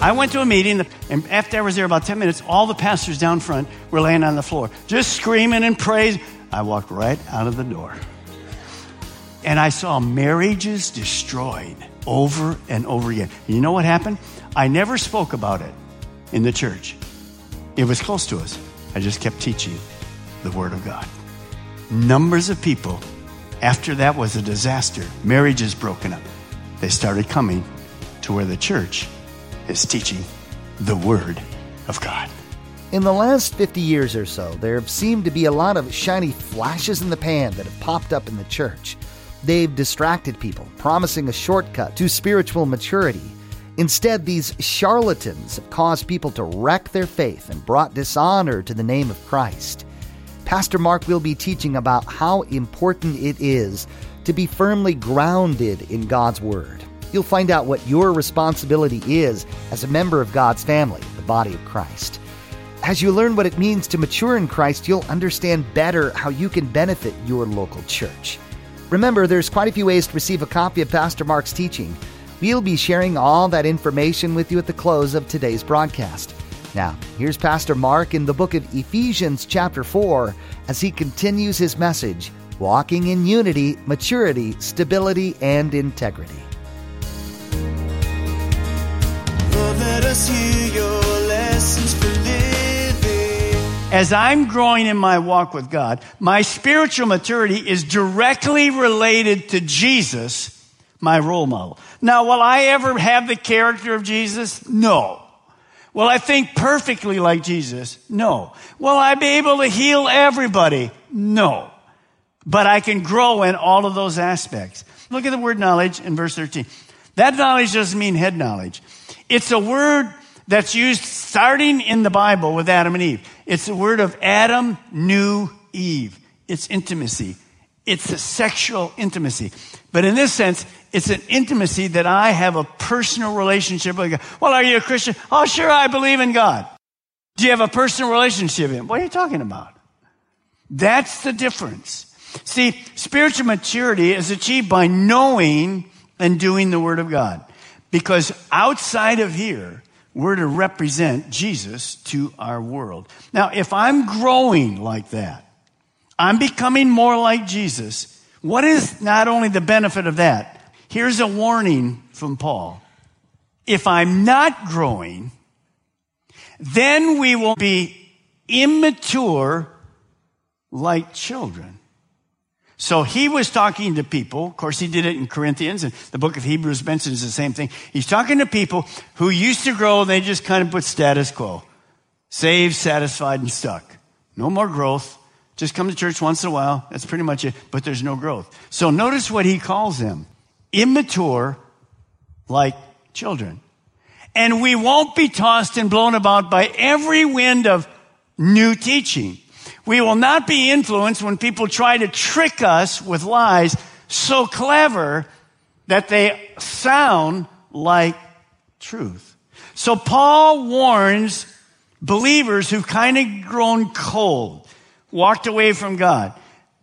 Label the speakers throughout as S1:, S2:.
S1: I went to a meeting, and after I was there about 10 minutes, all the pastors down front were laying on the floor, just screaming and praise. I walked right out of the door. And I saw marriages destroyed over and over again. And you know what happened? I never spoke about it in the church. It was close to us. I just kept teaching the Word of God. Numbers of people, after that was a disaster, marriages broken up. They started coming to where the church is teaching the Word of God.
S2: In the last 50 years or so, there have seemed to be a lot of shiny flashes in the pan that have popped up in the church. They've distracted people, promising a shortcut to spiritual maturity. Instead, these charlatans have caused people to wreck their faith and brought dishonor to the name of Christ. Pastor Mark will be teaching about how important it is to be firmly grounded in God's Word. You'll find out what your responsibility is as a member of God's family, the body of Christ. As you learn what it means to mature in Christ, you'll understand better how you can benefit your local church. Remember, there's quite a few ways to receive a copy of Pastor Mark's teaching. We'll be sharing all that information with you at the close of today's broadcast. Now, here's Pastor Mark in the book of Ephesians, chapter 4, as he continues his message walking in unity, maturity, stability, and integrity.
S1: As I'm growing in my walk with God, my spiritual maturity is directly related to Jesus, my role model. Now, will I ever have the character of Jesus? No. Will I think perfectly like Jesus? No. Will I be able to heal everybody? No. But I can grow in all of those aspects. Look at the word knowledge in verse 13. That knowledge doesn't mean head knowledge. It's a word that's used starting in the Bible with Adam and Eve. It's the word of Adam knew Eve. It's intimacy. It's a sexual intimacy. But in this sense, it's an intimacy that I have a personal relationship with God. Well, are you a Christian? Oh, sure, I believe in God. Do you have a personal relationship with Him? What are you talking about? That's the difference. See, spiritual maturity is achieved by knowing and doing the Word of God. Because outside of here, we're to represent Jesus to our world. Now, if I'm growing like that, I'm becoming more like Jesus. What is not only the benefit of that? Here's a warning from Paul. If I'm not growing, then we will be immature like children. So he was talking to people. Of course, he did it in Corinthians and the book of Hebrews mentions the same thing. He's talking to people who used to grow and they just kind of put status quo. Saved, satisfied, and stuck. No more growth. Just come to church once in a while. That's pretty much it. But there's no growth. So notice what he calls them. Immature like children. And we won't be tossed and blown about by every wind of new teaching. We will not be influenced when people try to trick us with lies so clever that they sound like truth. So Paul warns believers who've kind of grown cold, walked away from God.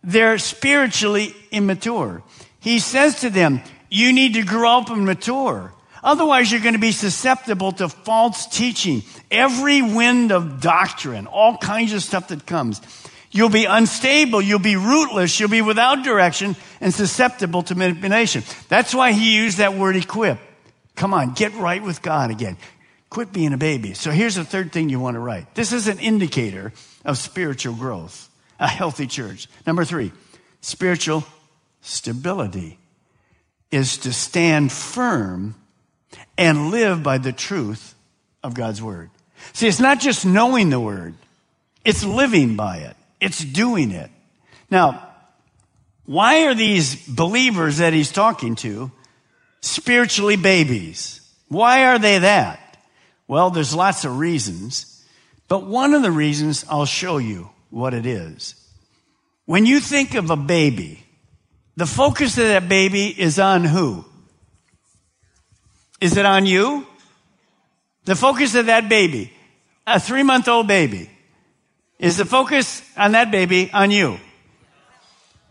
S1: They're spiritually immature. He says to them, you need to grow up and mature. Otherwise, you're going to be susceptible to false teaching, every wind of doctrine, all kinds of stuff that comes. You'll be unstable, you'll be rootless, you'll be without direction and susceptible to manipulation. That's why he used that word equip. Come on, get right with God again. Quit being a baby. So here's the third thing you want to write. This is an indicator of spiritual growth, a healthy church. Number three, spiritual stability is to stand firm and live by the truth of God's word. See, it's not just knowing the word, it's living by it, it's doing it. Now, why are these believers that he's talking to spiritually babies? Why are they that? Well, there's lots of reasons, but one of the reasons I'll show you what it is. When you think of a baby, the focus of that baby is on who? Is it on you? The focus of that baby, a three month old baby, is the focus on that baby on you?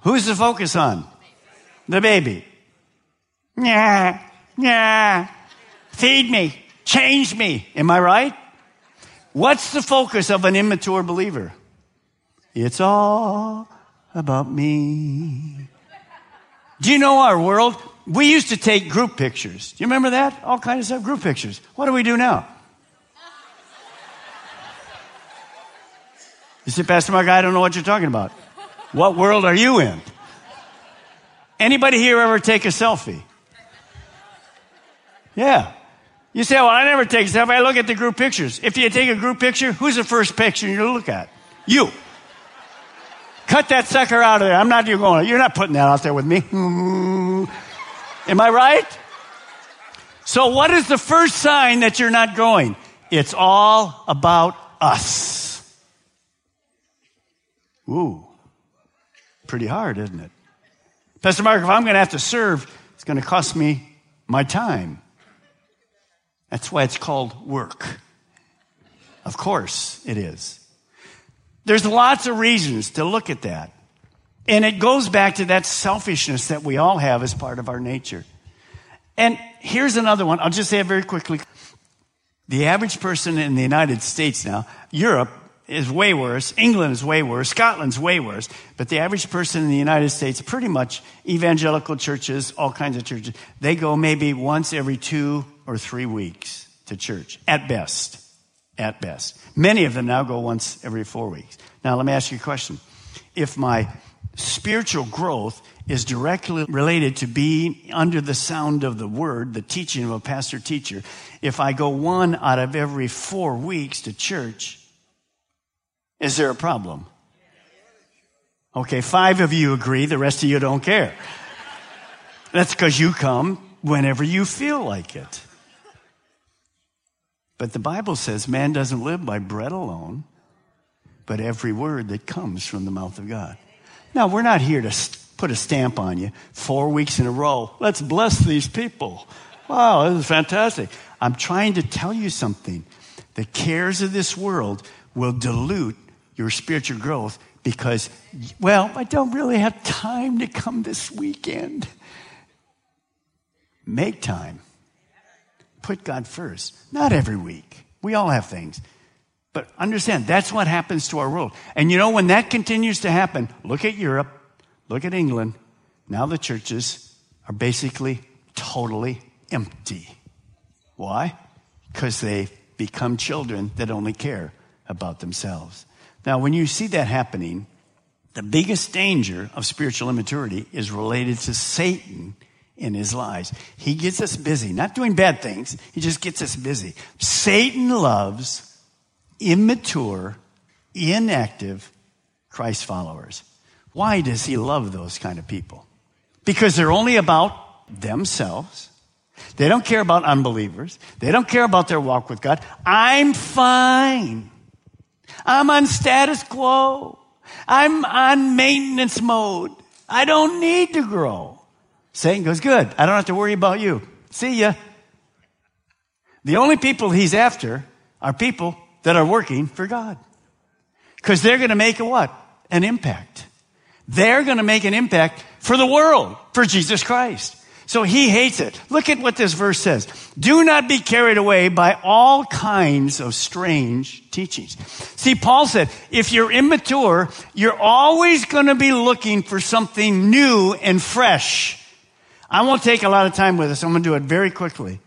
S1: Who's the focus on? The baby. Yeah, yeah. Feed me, change me. Am I right? What's the focus of an immature believer? It's all about me. Do you know our world? We used to take group pictures. Do you remember that? All kinds of stuff, group pictures. What do we do now? You say, Pastor Mark, I don't know what you're talking about. What world are you in? Anybody here ever take a selfie? Yeah. You say, well, I never take a selfie. I look at the group pictures. If you take a group picture, who's the first picture you look at? You. Cut that sucker out of there. I'm not even going, you're not putting that out there with me. Am I right? So what is the first sign that you're not going? It's all about us. Ooh. Pretty hard, isn't it? Pastor Mark, if I'm going to have to serve, it's going to cost me my time. That's why it's called work. Of course it is. There's lots of reasons to look at that. And it goes back to that selfishness that we all have as part of our nature. And here's another one. I'll just say it very quickly. The average person in the United States now, Europe, is way worse. England is way worse. Scotland's way worse. But the average person in the United States, pretty much evangelical churches, all kinds of churches, they go maybe once every two or three weeks to church, at best. At best. Many of them now go once every four weeks. Now, let me ask you a question. If my spiritual growth is directly related to being under the sound of the word, the teaching of a pastor teacher, if I go one out of every four weeks to church, is there a problem? Okay, five of you agree, the rest of you don't care. That's because you come whenever you feel like it. But the Bible says man doesn't live by bread alone, but every word that comes from the mouth of God. Now, we're not here to put a stamp on you four weeks in a row. Let's bless these people. Wow, this is fantastic. I'm trying to tell you something. The cares of this world will dilute your spiritual growth because, well, I don't really have time to come this weekend. Make time. Put God first. Not every week. We all have things. But understand, that's what happens to our world. And you know, when that continues to happen, look at Europe, look at England. Now the churches are basically totally empty. Why? Because they become children that only care about themselves. Now, when you see that happening, the biggest danger of spiritual immaturity is related to Satan in his lies. He gets us busy, not doing bad things, he just gets us busy. Satan loves immature, inactive Christ followers. Why does he love those kind of people? Because they're only about themselves. They don't care about unbelievers. They don't care about their walk with God. I'm fine. I'm on status quo. I'm on maintenance mode. I don't need to grow. Satan goes, good. I don't have to worry about you. See ya. The only people he's after are people that are working for God. Because they're going to make a what? An impact. They're going to make an impact for the world, for Jesus Christ. So he hates it. Look at what this verse says. Do not be carried away by all kinds of strange teachings. See, Paul said, if you're immature, you're always going to be looking for something new and fresh. I won't take a lot of time with this. I'm going to do it very quickly.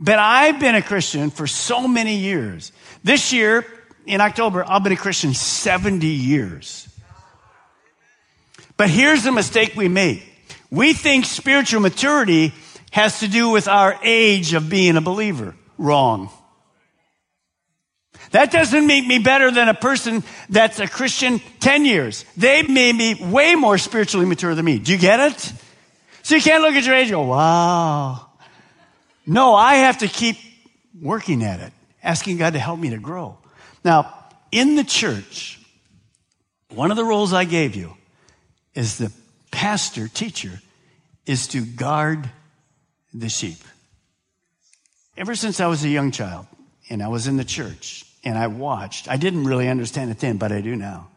S1: But I've been a Christian for so many years. This year, in October, I've been a Christian 70 years. But here's the mistake we make We think spiritual maturity has to do with our age of being a believer. Wrong. That doesn't make me better than a person that's a Christian 10 years. They may be way more spiritually mature than me. Do you get it? So you can't look at your age and go, wow. No, I have to keep working at it, asking God to help me to grow. Now, in the church, one of the roles I gave you is the pastor, teacher, is to guard the sheep. Ever since I was a young child and I was in the church, and I watched. I didn't really understand it then, but I do now.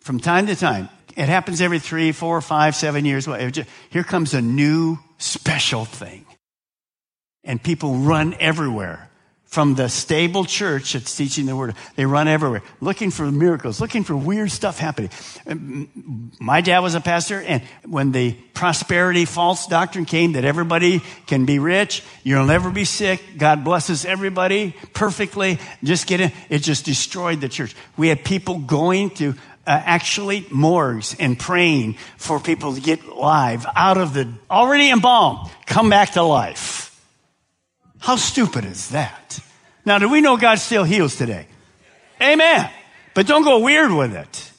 S1: From time to time, it happens every three, four, five, seven years. Here comes a new special thing. And people run everywhere from the stable church that's teaching the word. They run everywhere, looking for miracles, looking for weird stuff happening. My dad was a pastor, and when the prosperity false doctrine came that everybody can be rich, you'll never be sick, God blesses everybody perfectly, just get in, it just destroyed the church. We had people going to uh, actually morgues and praying for people to get live out of the already embalmed, come back to life. How stupid is that? Now, do we know God still heals today? Amen. But don't go weird with it.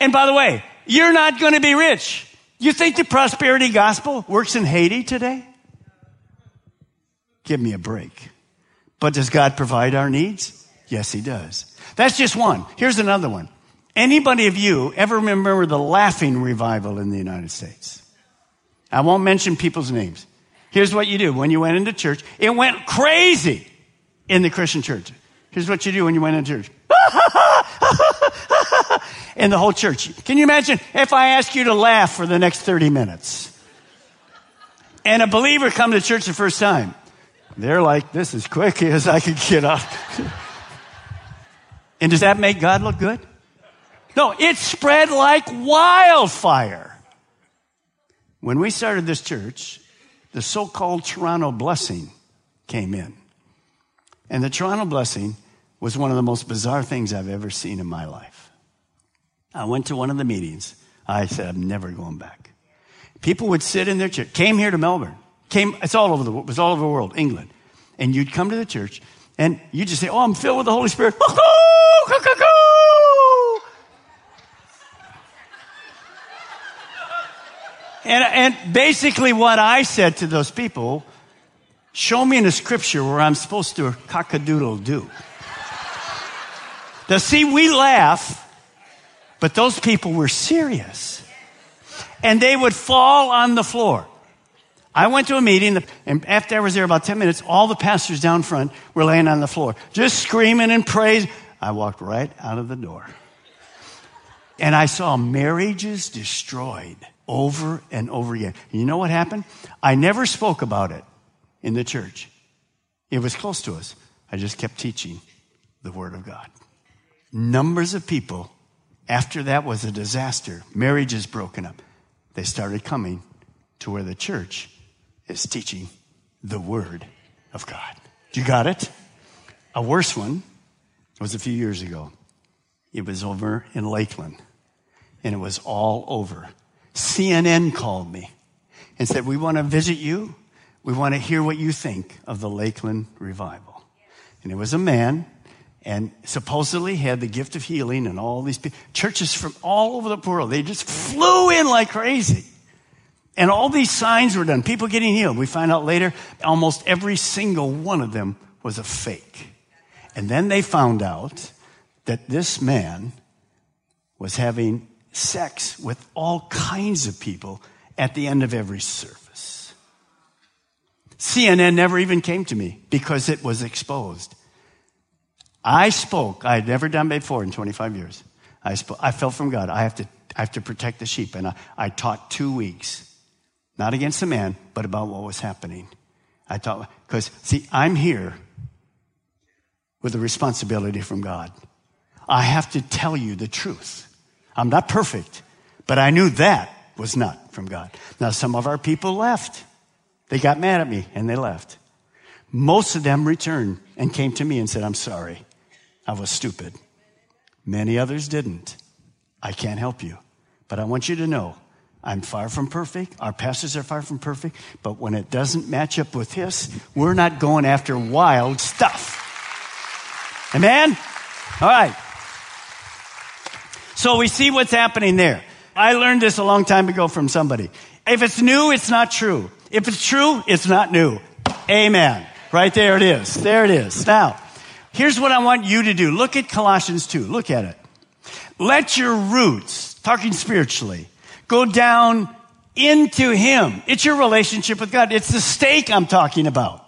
S1: And by the way, you're not going to be rich. You think the prosperity gospel works in Haiti today? Give me a break. But does God provide our needs? Yes, He does. That's just one. Here's another one. Anybody of you ever remember the laughing revival in the United States? I won't mention people's names. Here's what you do when you went into church. It went crazy in the Christian church. Here's what you do when you went into church. in the whole church. Can you imagine if I ask you to laugh for the next 30 minutes? And a believer come to church the first time. They're like, this is quick as I could get up. and does that make God look good? No, it spread like wildfire. When we started this church, the so-called Toronto blessing came in. And the Toronto blessing was one of the most bizarre things I've ever seen in my life. I went to one of the meetings. I said, I'm never going back. People would sit in their church, came here to Melbourne, came, it's all over the, it was all over the world, England. And you'd come to the church and you'd just say, Oh, I'm filled with the Holy Spirit. Oh, And, and basically what I said to those people Show me in the scripture where I'm supposed to cockadoodle do. Now, see, we laugh, but those people were serious. And they would fall on the floor. I went to a meeting, and after I was there about 10 minutes, all the pastors down front were laying on the floor, just screaming and praise. I walked right out of the door. And I saw marriages destroyed over and over again. And you know what happened? I never spoke about it in the church. It was close to us. I just kept teaching the Word of God. Numbers of people, after that was a disaster, marriages broken up, they started coming to where the church is teaching the Word of God. You got it? A worse one was a few years ago. It was over in Lakeland, and it was all over. CNN called me and said, We want to visit you we want to hear what you think of the Lakeland revival. And it was a man, and supposedly had the gift of healing, and all these people, churches from all over the world, they just flew in like crazy. And all these signs were done, people getting healed. We find out later, almost every single one of them was a fake. And then they found out that this man was having sex with all kinds of people at the end of every service. CNN never even came to me because it was exposed. I spoke. I had never done before in 25 years. I spoke. I felt from God. I have to, I have to protect the sheep. And I, I taught two weeks, not against the man, but about what was happening. I taught, because see, I'm here with a responsibility from God. I have to tell you the truth. I'm not perfect, but I knew that was not from God. Now, some of our people left. They got mad at me and they left. Most of them returned and came to me and said, I'm sorry. I was stupid. Many others didn't. I can't help you. But I want you to know I'm far from perfect. Our pastors are far from perfect. But when it doesn't match up with His, we're not going after wild stuff. Amen? All right. So we see what's happening there. I learned this a long time ago from somebody. If it's new, it's not true. If it's true, it's not new. Amen. Right there it is. There it is. Now, here's what I want you to do. Look at Colossians 2. Look at it. Let your roots, talking spiritually, go down into Him. It's your relationship with God. It's the stake I'm talking about.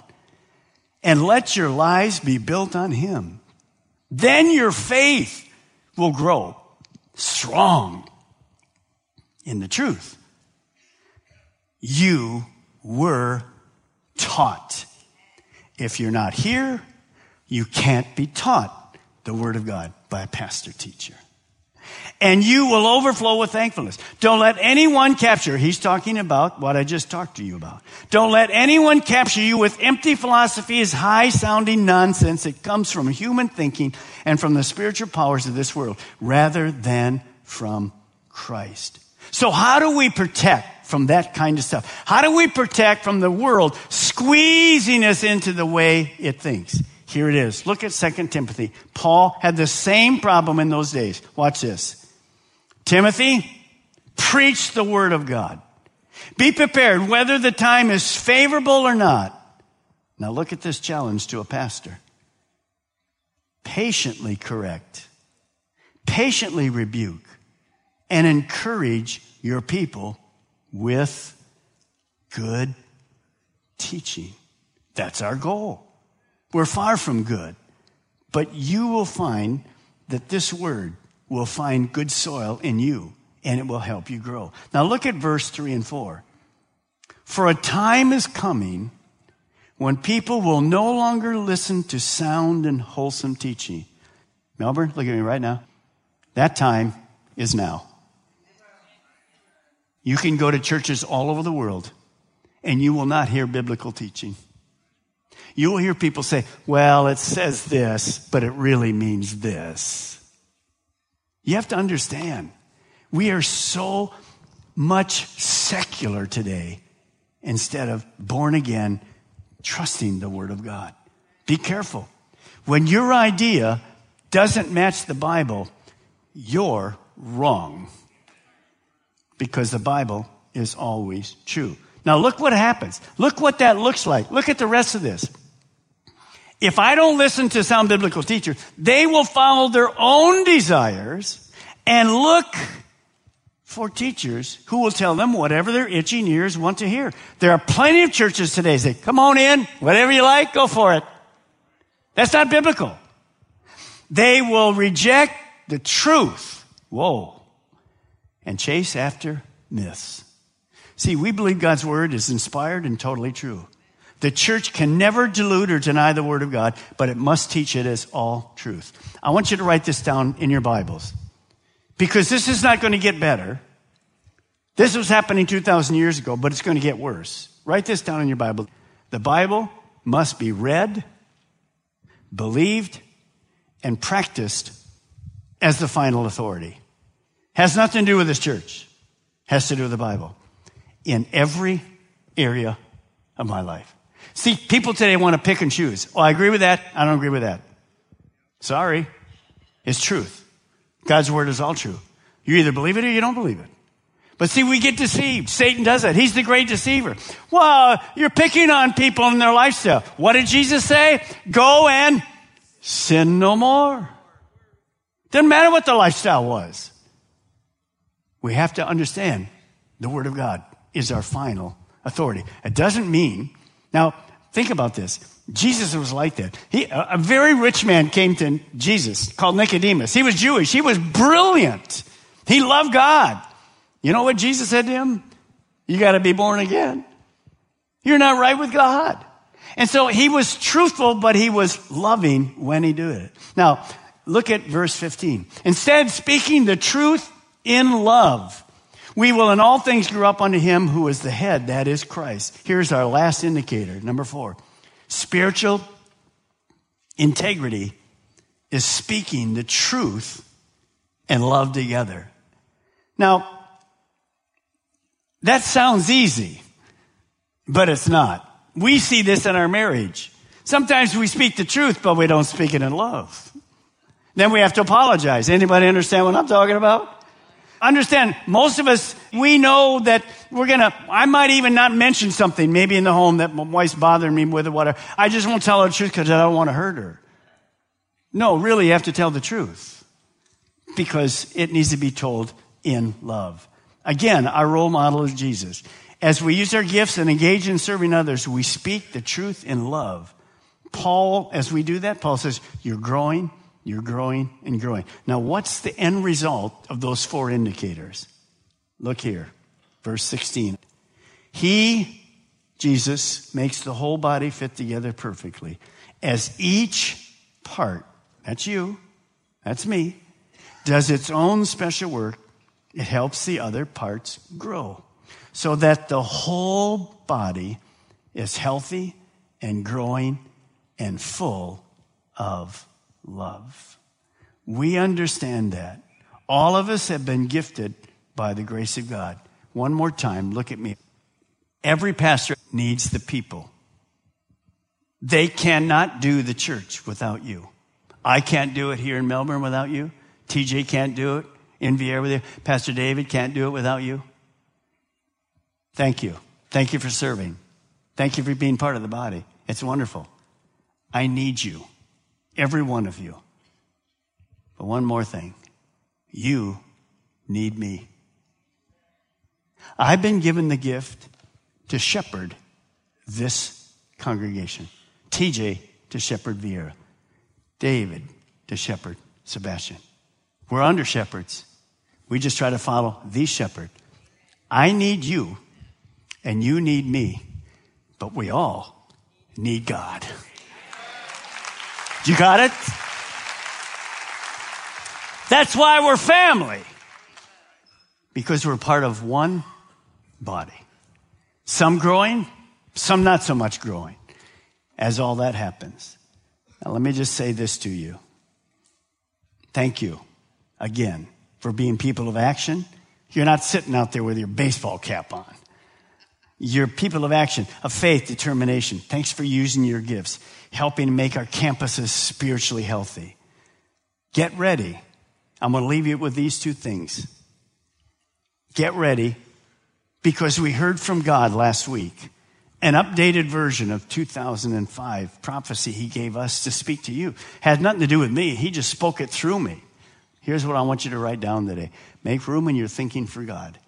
S1: And let your lives be built on Him. Then your faith will grow strong in the truth. You were taught. If you're not here, you can't be taught the Word of God by a pastor teacher. And you will overflow with thankfulness. Don't let anyone capture, he's talking about what I just talked to you about. Don't let anyone capture you with empty philosophies, high sounding nonsense that comes from human thinking and from the spiritual powers of this world rather than from Christ. So how do we protect from that kind of stuff? How do we protect from the world squeezing us into the way it thinks? Here it is. Look at 2 Timothy. Paul had the same problem in those days. Watch this. Timothy, preach the word of God. Be prepared whether the time is favorable or not. Now look at this challenge to a pastor. Patiently correct, patiently rebuke, and encourage your people with good teaching. That's our goal. We're far from good, but you will find that this word will find good soil in you and it will help you grow. Now look at verse 3 and 4. For a time is coming when people will no longer listen to sound and wholesome teaching. Melbourne, look at me right now. That time is now. You can go to churches all over the world and you will not hear biblical teaching. You will hear people say, well, it says this, but it really means this. You have to understand, we are so much secular today instead of born again, trusting the Word of God. Be careful. When your idea doesn't match the Bible, you're wrong because the Bible is always true. Now look what happens. Look what that looks like. Look at the rest of this. If I don't listen to sound biblical teachers, they will follow their own desires and look for teachers who will tell them whatever their itching ears want to hear. There are plenty of churches today say, come on in, whatever you like, go for it. That's not biblical. They will reject the truth. Whoa and chase after myths. See, we believe God's word is inspired and totally true. The church can never dilute or deny the word of God, but it must teach it as all truth. I want you to write this down in your Bibles because this is not going to get better. This was happening 2,000 years ago, but it's going to get worse. Write this down in your Bible. The Bible must be read, believed, and practiced as the final authority. Has nothing to do with this church. Has to do with the Bible. In every area of my life. See, people today want to pick and choose. Oh, I agree with that. I don't agree with that. Sorry. It's truth. God's word is all true. You either believe it or you don't believe it. But see, we get deceived. Satan does that. He's the great deceiver. Well, you're picking on people and their lifestyle. What did Jesus say? Go and sin no more. Doesn't matter what the lifestyle was. We have to understand the Word of God is our final authority. It doesn't mean, now think about this. Jesus was like that. He, a very rich man came to Jesus called Nicodemus. He was Jewish. He was brilliant. He loved God. You know what Jesus said to him? You got to be born again. You're not right with God. And so he was truthful, but he was loving when he did it. Now, look at verse 15. Instead, speaking the truth in love. We will in all things grow up unto him who is the head, that is Christ. Here's our last indicator, number four. Spiritual integrity is speaking the truth and love together. Now, that sounds easy, but it's not. We see this in our marriage. Sometimes we speak the truth, but we don't speak it in love. Then we have to apologize. Anybody understand what I'm talking about? Understand, most of us, we know that we're gonna, I might even not mention something maybe in the home that my wife's bothering me with or whatever. I just won't tell her the truth because I don't want to hurt her. No, really, you have to tell the truth because it needs to be told in love. Again, our role model is Jesus. As we use our gifts and engage in serving others, we speak the truth in love. Paul, as we do that, Paul says, You're growing, you're growing, and growing. Now, what's the end result of those four indicators? Look here, verse 16. He, Jesus, makes the whole body fit together perfectly as each part, that's you, that's me, does its own special work. It helps the other parts grow so that the whole body is healthy and growing and full of love. We understand that. All of us have been gifted by the grace of God. One more time, look at me. Every pastor needs the people. They cannot do the church without you. I can't do it here in Melbourne without you. TJ can't do it in Viera with you. Pastor David can't do it without you. Thank you. Thank you for serving. Thank you for being part of the body. It's wonderful. I need you, every one of you. But one more thing you need me. I've been given the gift to shepherd this congregation. TJ to shepherd Viera. David to shepherd Sebastian. We're under shepherds. We just try to follow the shepherd. I need you and you need me, but we all need God. You got it? That's why we're family. Because we're part of one body. Some growing, some not so much growing as all that happens. Now, let me just say this to you. Thank you again for being people of action. You're not sitting out there with your baseball cap on. You're people of action, of faith, determination. Thanks for using your gifts, helping make our campuses spiritually healthy. Get ready. I'm going to leave you with these two things. Get ready because we heard from God last week an updated version of 2005 prophecy he gave us to speak to you. Had nothing to do with me. He just spoke it through me. Here's what I want you to write down today. Make room in your thinking for God.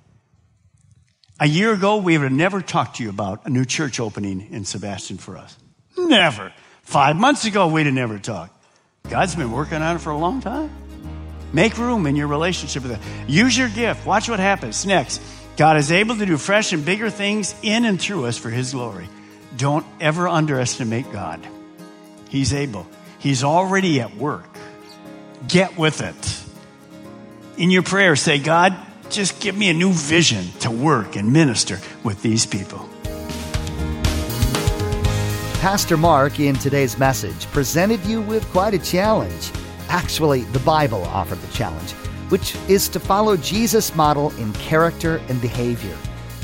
S1: A year ago, we would have never talked to you about a new church opening in Sebastian for us. Never. Five months ago, we'd have never talked. God's been working on it for a long time. Make room in your relationship with Him. Use your gift. Watch what happens next. God is able to do fresh and bigger things in and through us for His glory. Don't ever underestimate God. He's able. He's already at work. Get with it. In your prayer, say, God, just give me a new vision to work and minister with these people.
S2: Pastor Mark, in today's message, presented you with quite a challenge. Actually, the Bible offered the challenge, which is to follow Jesus' model in character and behavior.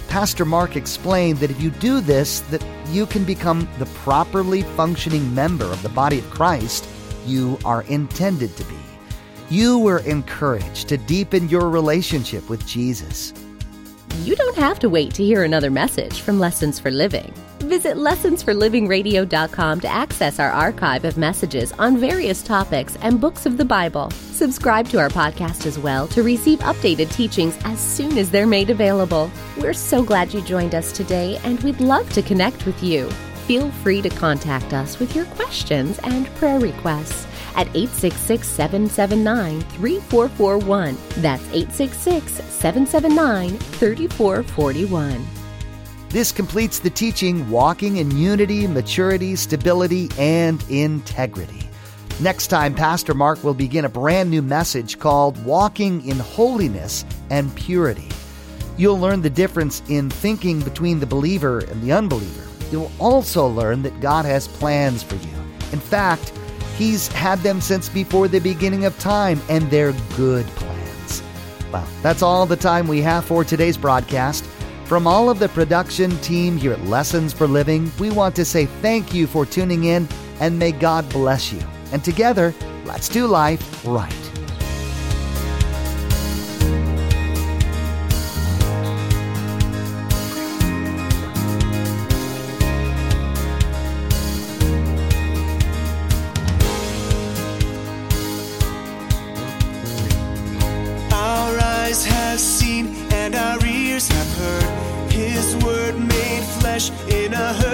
S2: Pastor Mark explained that if you do this, that you can become the properly functioning member of the body of Christ you are intended to be. You were encouraged to deepen your relationship with Jesus.
S3: You don't have to wait to hear another message from Lessons for Living. Visit lessonsforlivingradio.com to access our archive of messages on various topics and books of the Bible. Subscribe to our podcast as well to receive updated teachings as soon as they're made available. We're so glad you joined us today and we'd love to connect with you. Feel free to contact us with your questions and prayer requests at 866 779 3441. That's 866 779 3441.
S2: This completes the teaching Walking in Unity, Maturity, Stability, and Integrity. Next time, Pastor Mark will begin a brand new message called Walking in Holiness and Purity. You'll learn the difference in thinking between the believer and the unbeliever. You'll also learn that God has plans for you. In fact, He's had them since before the beginning of time, and they're good plans. Well, that's all the time we have for today's broadcast. From all of the production team here at Lessons for Living, we want to say thank you for tuning in, and may God bless you And together, let's do life right.
S4: In a hurting